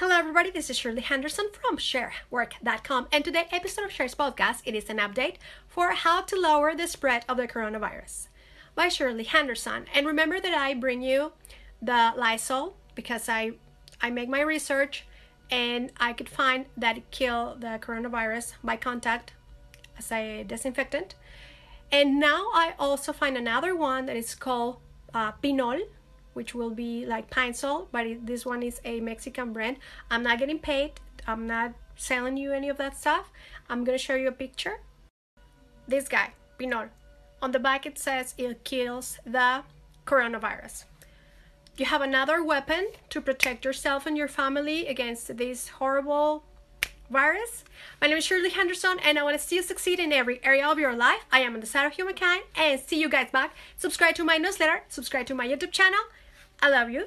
Hello, everybody. This is Shirley Henderson from ShareWork.com, and today episode of Share's podcast it is an update for how to lower the spread of the coronavirus by Shirley Henderson. And remember that I bring you the Lysol because I I make my research and I could find that it kill the coronavirus by contact as a disinfectant. And now I also find another one that is called uh, Pinol which will be like pine sol but it, this one is a mexican brand. I'm not getting paid. I'm not selling you any of that stuff. I'm gonna show you a picture. This guy pinol on the back it says it kills the coronavirus. You have another weapon to protect yourself and your family against this horrible virus. My name is Shirley Henderson, and I want to see you succeed in every area of your life. I am on the side of humankind, and see you guys back. Subscribe to my newsletter, subscribe to my YouTube channel, I love you.